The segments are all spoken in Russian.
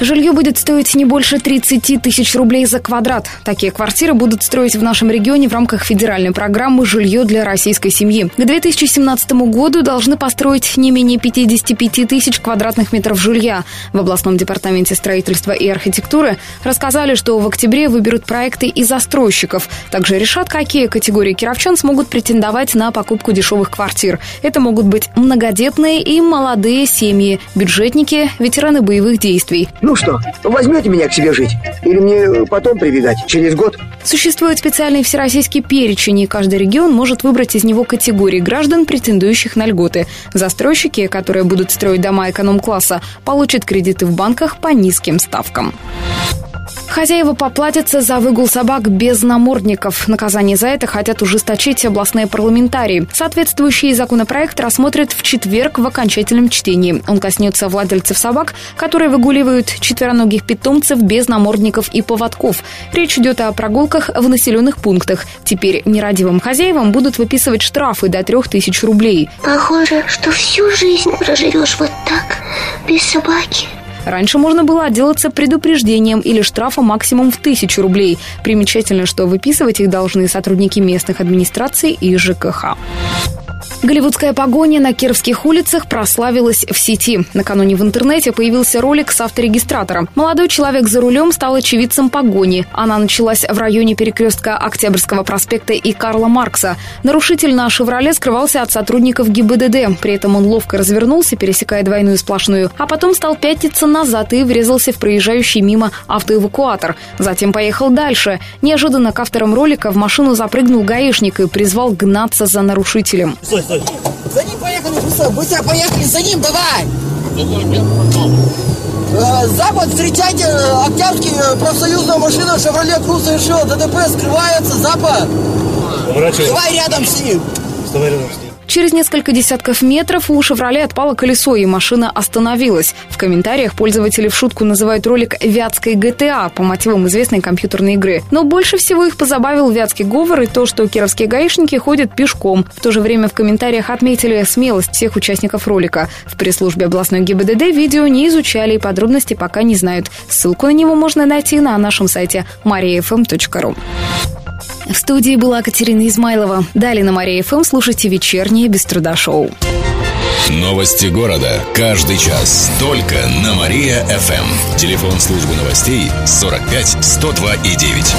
Жилье будет стоить не больше 30 тысяч рублей за квадрат. Такие квартиры будут строить в нашем регионе в рамках федеральной программы «Жилье для российской семьи». К 2017 году должны построить не менее 55 тысяч квадратных метров жилья. В областном департаменте строительства и архитектуры рассказали, что в октябре выберут проекты и застройщиков. Также решат, какие категории кировчан смогут претендовать на покупку дешевых квартир. Это могут быть многодетные и молодые семьи, бюджетники, ветераны боевых действий. Ну что, возьмете меня к себе жить? Или мне потом прибегать, через год? Существует специальный всероссийский перечень, и каждый регион может выбрать из него категории граждан, претендующих на льготы. Застройщики, которые будут строить дома эконом-класса, получат кредиты в банках по низким ставкам. Хозяева поплатятся за выгул собак без намордников. Наказание за это хотят ужесточить областные парламентарии. Соответствующий законопроект рассмотрят в четверг в окончательном чтении. Он коснется владельцев собак, которые выгуливают четвероногих питомцев без намордников и поводков. Речь идет о прогулках в населенных пунктах. Теперь нерадивым хозяевам будут выписывать штрафы до трех тысяч рублей. Похоже, что всю жизнь проживешь вот так, без собаки. Раньше можно было отделаться предупреждением или штрафом максимум в тысячу рублей. Примечательно, что выписывать их должны сотрудники местных администраций и ЖКХ. Голливудская погоня на кировских улицах прославилась в сети. Накануне в интернете появился ролик с авторегистратора. Молодой человек за рулем стал очевидцем погони. Она началась в районе перекрестка Октябрьского проспекта и Карла Маркса. Нарушитель на «Шевроле» скрывался от сотрудников ГИБДД. При этом он ловко развернулся, пересекая двойную сплошную, а потом стал пятиться назад и врезался в проезжающий мимо автоэвакуатор. Затем поехал дальше. Неожиданно к авторам ролика в машину запрыгнул гаишник и призвал гнаться за нарушителем. Стой, стой. За ним поехали, быстро, быстро поехали, за ним, давай! Э, Запад, встречайте, э, Октябрьский, э, профсоюзная машина «Шевроле Круз» решила, ДТП скрывается, Запад! Давай рядом с ним! Вставай рядом с ним. Через несколько десятков метров у «Шевроле» отпало колесо, и машина остановилась. В комментариях пользователи в шутку называют ролик «Вятской ГТА» по мотивам известной компьютерной игры. Но больше всего их позабавил вятский говор и то, что кировские гаишники ходят пешком. В то же время в комментариях отметили смелость всех участников ролика. В пресс-службе областной ГИБДД видео не изучали и подробности пока не знают. Ссылку на него можно найти на нашем сайте mariafm.ru. В студии была Катерина Измайлова. Далее на Мария ФМ слушайте вечернее без труда шоу. Новости города. Каждый час. Только на Мария-ФМ. Телефон службы новостей 45 102 и 9.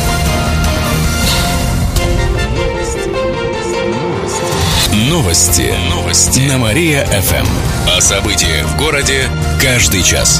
Новости. Новости. На Мария-ФМ. О событиях в городе каждый час.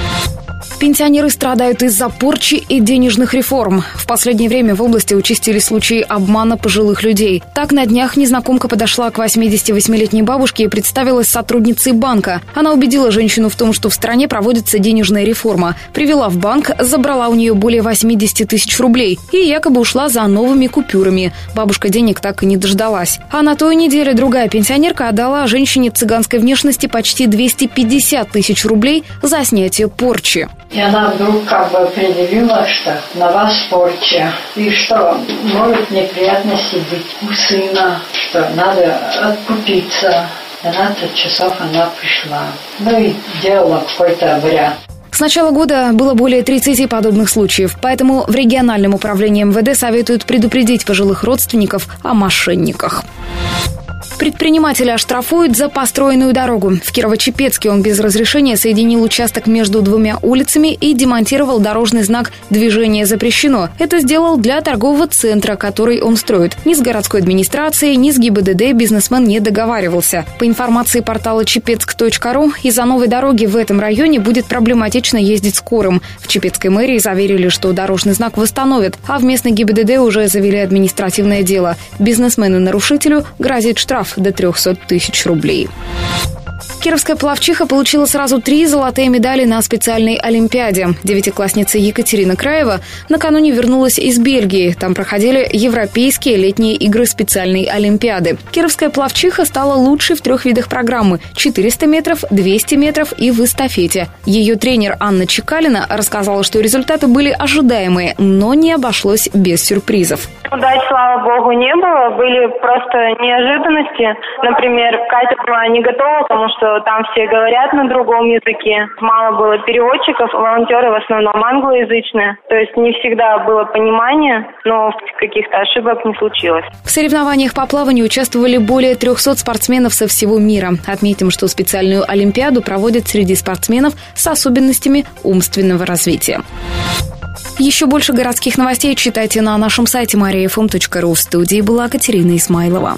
Пенсионеры страдают из-за порчи и денежных реформ. В последнее время в области участились случаи обмана пожилых людей. Так, на днях незнакомка подошла к 88-летней бабушке и представилась сотрудницей банка. Она убедила женщину в том, что в стране проводится денежная реформа. Привела в банк, забрала у нее более 80 тысяч рублей и якобы ушла за новыми купюрами. Бабушка денег так и не дождалась. А на той неделе другая пенсионерка отдала женщине цыганской внешности почти 250 тысяч рублей за снятие порчи. И она вдруг как бы определила, что на вас порча, и что могут неприятности быть у сына, что надо откупиться. 12 часов она пришла. Ну и делала какой-то обряд. С начала года было более 30 подобных случаев, поэтому в региональном управлении МВД советуют предупредить пожилых родственников о мошенниках. Предпринимателя оштрафуют за построенную дорогу. В Кирово-Чепецке он без разрешения соединил участок между двумя улицами и демонтировал дорожный знак «Движение запрещено». Это сделал для торгового центра, который он строит. Ни с городской администрацией, ни с ГИБДД бизнесмен не договаривался. По информации портала чепецк.ру, из-за новой дороги в этом районе будет проблематично ездить скорым. В Чепецкой мэрии заверили, что дорожный знак восстановят, а в местной ГИБДД уже завели административное дело. Бизнесмену-нарушителю грозит штраф до 300 тысяч рублей. Кировская плавчиха получила сразу три золотые медали на специальной Олимпиаде. Девятиклассница Екатерина Краева накануне вернулась из Бельгии. Там проходили европейские летние игры специальной Олимпиады. Кировская плавчиха стала лучшей в трех видах программы – 400 метров, 200 метров и в эстафете. Ее тренер Анна Чекалина рассказала, что результаты были ожидаемые, но не обошлось без сюрпризов. Удач, слава богу, не было. Были просто неожиданности. Например, Катя была не готова, потому что там все говорят на другом языке. Мало было переводчиков, волонтеры в основном англоязычные. То есть не всегда было понимание, но каких-то ошибок не случилось. В соревнованиях по плаванию участвовали более 300 спортсменов со всего мира. Отметим, что специальную Олимпиаду проводят среди спортсменов с особенностями умственного развития. Еще больше городских новостей читайте на нашем сайте mariafm.ru. В студии была Катерина Исмайлова.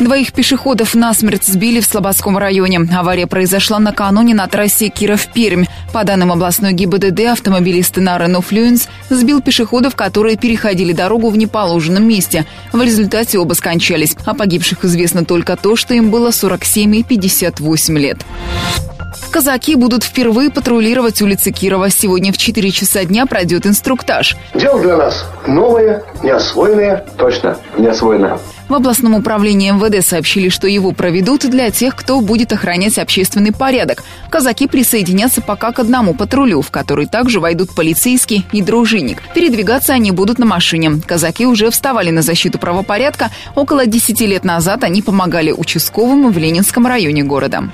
Двоих пешеходов насмерть сбили в Слободском районе. Авария произошла накануне на трассе Киров-Пермь. По данным областной ГИБДД, автомобилист на Renault сбил пешеходов, которые переходили дорогу в неположенном месте. В результате оба скончались. О погибших известно только то, что им было 47 и 58 лет. Казаки будут впервые патрулировать улицы Кирова. Сегодня в 4 часа дня пройдет инструктаж. Дело для нас новое, неосвоенное. Точно, неосвоенное. В областном управлении МВД сообщили, что его проведут для тех, кто будет охранять общественный порядок. Казаки присоединятся пока к одному патрулю, в который также войдут полицейский и дружинник. Передвигаться они будут на машине. Казаки уже вставали на защиту правопорядка. Около 10 лет назад они помогали участковым в Ленинском районе города.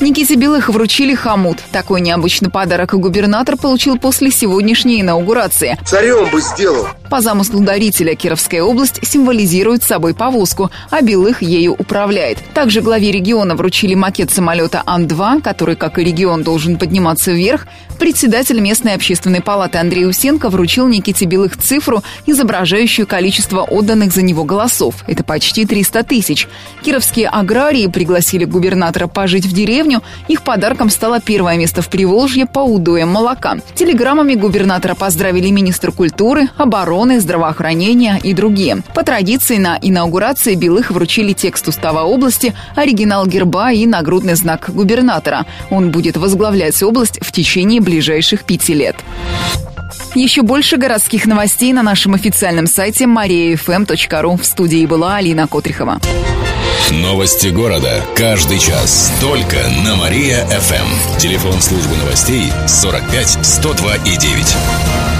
Никите Белых вручили хомут. Такой необычный подарок губернатор получил после сегодняшней инаугурации. Царем бы сделал. По замыслу дарителя Кировская область символизирует собой повозку, а Белых ею управляет. Также главе региона вручили макет самолета Ан-2, который, как и регион, должен подниматься вверх. Председатель местной общественной палаты Андрей Усенко вручил Никите Белых цифру, изображающую количество отданных за него голосов. Это почти 300 тысяч. Кировские аграрии пригласили губернатора пожить в деревню. Их подарком стало первое место в Приволжье по удоям молока. Телеграммами губернатора поздравили министр культуры, обороны, обороны, здравоохранения и другие. По традиции на инаугурации Белых вручили текст устава области, оригинал герба и нагрудный знак губернатора. Он будет возглавлять область в течение ближайших пяти лет. Еще больше городских новостей на нашем официальном сайте mariafm.ru. В студии была Алина Котрихова. Новости города. Каждый час. Только на Мария-ФМ. Телефон службы новостей 45 102 и 9.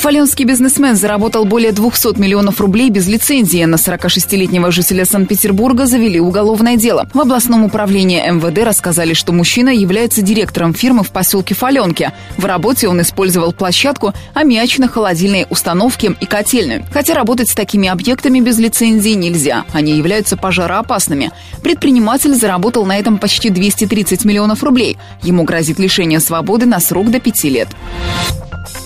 Фаленский бизнесмен заработал более 200 миллионов рублей без лицензии. На 46-летнего жителя Санкт-Петербурга завели уголовное дело. В областном управлении МВД рассказали, что мужчина является директором фирмы в поселке Фаленки. В работе он использовал площадку, аммиачно-холодильные установки и котельную. Хотя работать с такими объектами без лицензии нельзя. Они являются пожароопасными. Предприниматель заработал на этом почти 230 миллионов рублей. Ему грозит лишение свободы на срок до пяти лет.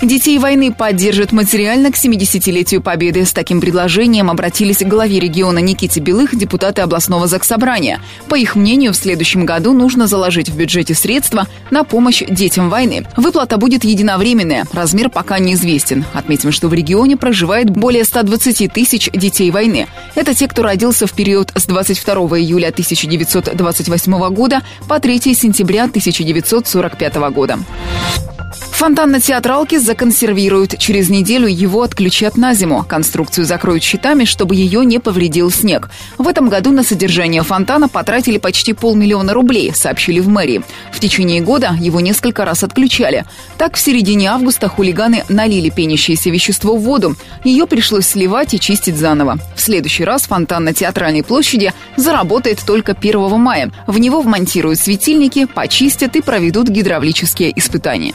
Детей войны поддержат материально к 70-летию Победы. С таким предложением обратились к главе региона Никите Белых депутаты областного заксобрания. По их мнению, в следующем году нужно заложить в бюджете средства на помощь детям войны. Выплата будет единовременная, размер пока неизвестен. Отметим, что в регионе проживает более 120 тысяч детей войны. Это те, кто родился в период с 22 июля 1928 года по 3 сентября 1945 года. В фонтанно-театралке Стройки законсервируют. Через неделю его отключат на зиму. Конструкцию закроют щитами, чтобы ее не повредил снег. В этом году на содержание фонтана потратили почти полмиллиона рублей, сообщили в мэрии. В течение года его несколько раз отключали. Так, в середине августа хулиганы налили пенящееся вещество в воду. Ее пришлось сливать и чистить заново. В следующий раз фонтан на Театральной площади заработает только 1 мая. В него вмонтируют светильники, почистят и проведут гидравлические испытания.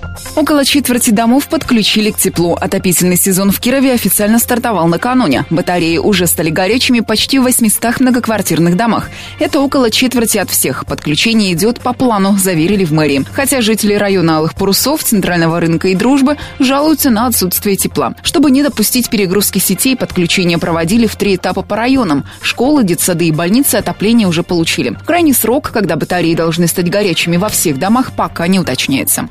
Около четверти домов подключили к теплу. Отопительный сезон в Кирове официально стартовал накануне. Батареи уже стали горячими почти в 800 многоквартирных домах. Это около четверти от всех. Подключение идет по плану, заверили в мэрии. Хотя жители района Алых Парусов, Центрального рынка и Дружбы жалуются на отсутствие тепла. Чтобы не допустить перегрузки сетей, подключение проводили в три этапа по районам. Школы, детсады и больницы отопление уже получили. Крайний срок, когда батареи должны стать горячими во всех домах, пока не уточняется.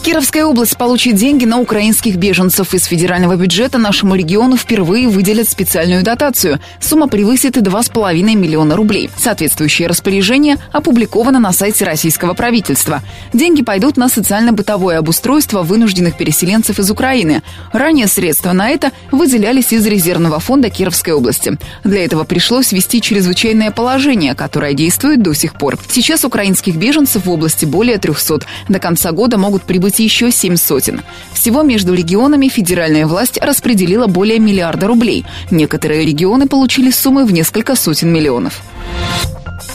Кировская область получит деньги на украинских беженцев. Из федерального бюджета нашему региону впервые выделят специальную дотацию. Сумма превысит 2,5 миллиона рублей. Соответствующее распоряжение опубликовано на сайте российского правительства. Деньги пойдут на социально-бытовое обустройство вынужденных переселенцев из Украины. Ранее средства на это выделялись из резервного фонда Кировской области. Для этого пришлось ввести чрезвычайное положение, которое действует до сих пор. Сейчас украинских беженцев в области более 300. До конца года могут прибыть быть еще семь сотен. Всего между регионами федеральная власть распределила более миллиарда рублей. Некоторые регионы получили суммы в несколько сотен миллионов.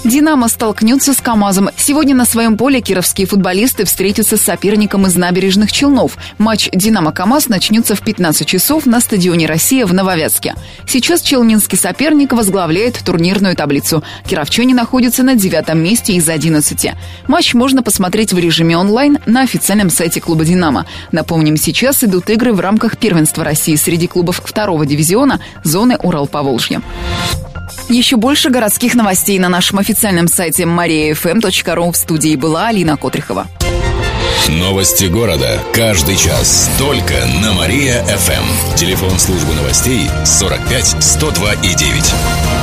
«Динамо» столкнется с «КамАЗом». Сегодня на своем поле кировские футболисты встретятся с соперником из набережных Челнов. Матч «Динамо-КамАЗ» начнется в 15 часов на стадионе «Россия» в Нововятске. Сейчас челнинский соперник возглавляет турнирную таблицу. Кировчане находятся на девятом месте из 11. Матч можно посмотреть в режиме онлайн на официальном сайте клуба «Динамо». Напомним, сейчас идут игры в рамках первенства России среди клубов второго дивизиона зоны Урал-Поволжье. Еще больше городских новостей на нашем официальном сайте mariafm.ru. В студии была Алина Котрихова. Новости города. Каждый час. Только на Мария-ФМ. Телефон службы новостей 45 102 и 9.